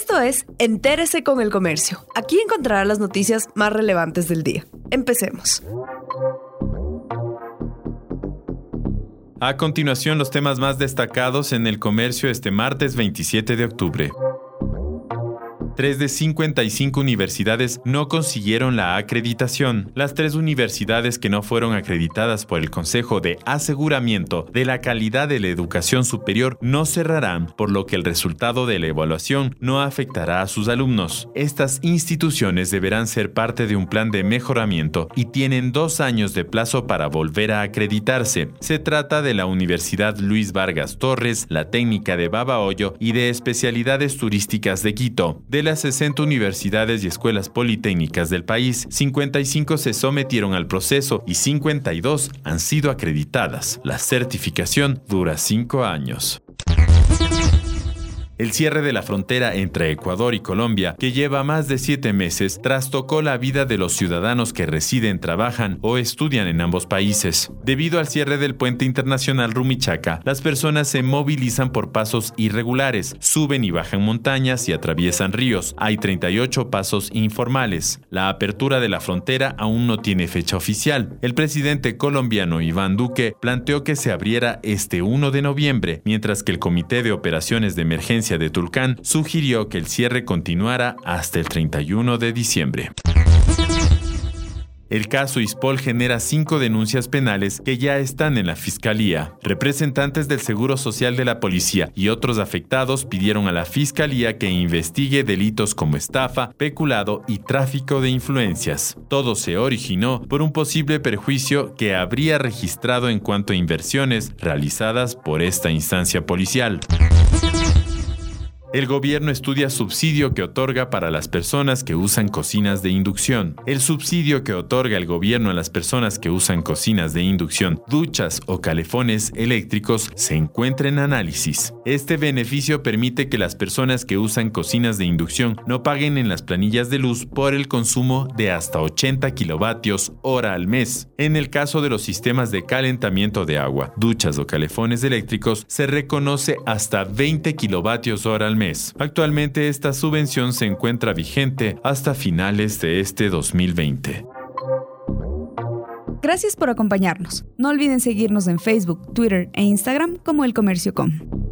Esto es Entérese con el Comercio. Aquí encontrará las noticias más relevantes del día. Empecemos. A continuación, los temas más destacados en el comercio este martes 27 de octubre. 3 de 55 universidades no consiguieron la acreditación. Las tres universidades que no fueron acreditadas por el Consejo de Aseguramiento de la Calidad de la Educación Superior no cerrarán, por lo que el resultado de la evaluación no afectará a sus alumnos. Estas instituciones deberán ser parte de un plan de mejoramiento y tienen dos años de plazo para volver a acreditarse. Se trata de la Universidad Luis Vargas Torres, la Técnica de Babahoyo y de Especialidades Turísticas de Quito. Las 60 universidades y escuelas politécnicas del país, 55 se sometieron al proceso y 52 han sido acreditadas. La certificación dura 5 años. El cierre de la frontera entre Ecuador y Colombia, que lleva más de siete meses, trastocó la vida de los ciudadanos que residen, trabajan o estudian en ambos países. Debido al cierre del puente internacional Rumichaca, las personas se movilizan por pasos irregulares, suben y bajan montañas y atraviesan ríos. Hay 38 pasos informales. La apertura de la frontera aún no tiene fecha oficial. El presidente colombiano Iván Duque planteó que se abriera este 1 de noviembre, mientras que el Comité de Operaciones de Emergencia de Tulcán sugirió que el cierre continuara hasta el 31 de diciembre. El caso Ispol genera cinco denuncias penales que ya están en la Fiscalía. Representantes del Seguro Social de la Policía y otros afectados pidieron a la Fiscalía que investigue delitos como estafa, peculado y tráfico de influencias. Todo se originó por un posible perjuicio que habría registrado en cuanto a inversiones realizadas por esta instancia policial. El gobierno estudia subsidio que otorga para las personas que usan cocinas de inducción. El subsidio que otorga el gobierno a las personas que usan cocinas de inducción, duchas o calefones eléctricos se encuentra en análisis. Este beneficio permite que las personas que usan cocinas de inducción no paguen en las planillas de luz por el consumo de hasta 80 kilovatios hora al mes. En el caso de los sistemas de calentamiento de agua, duchas o calefones eléctricos, se reconoce hasta 20 kilovatios hora al mes. Actualmente esta subvención se encuentra vigente hasta finales de este 2020. Gracias por acompañarnos. No olviden seguirnos en Facebook, Twitter e Instagram como El Comercio Com.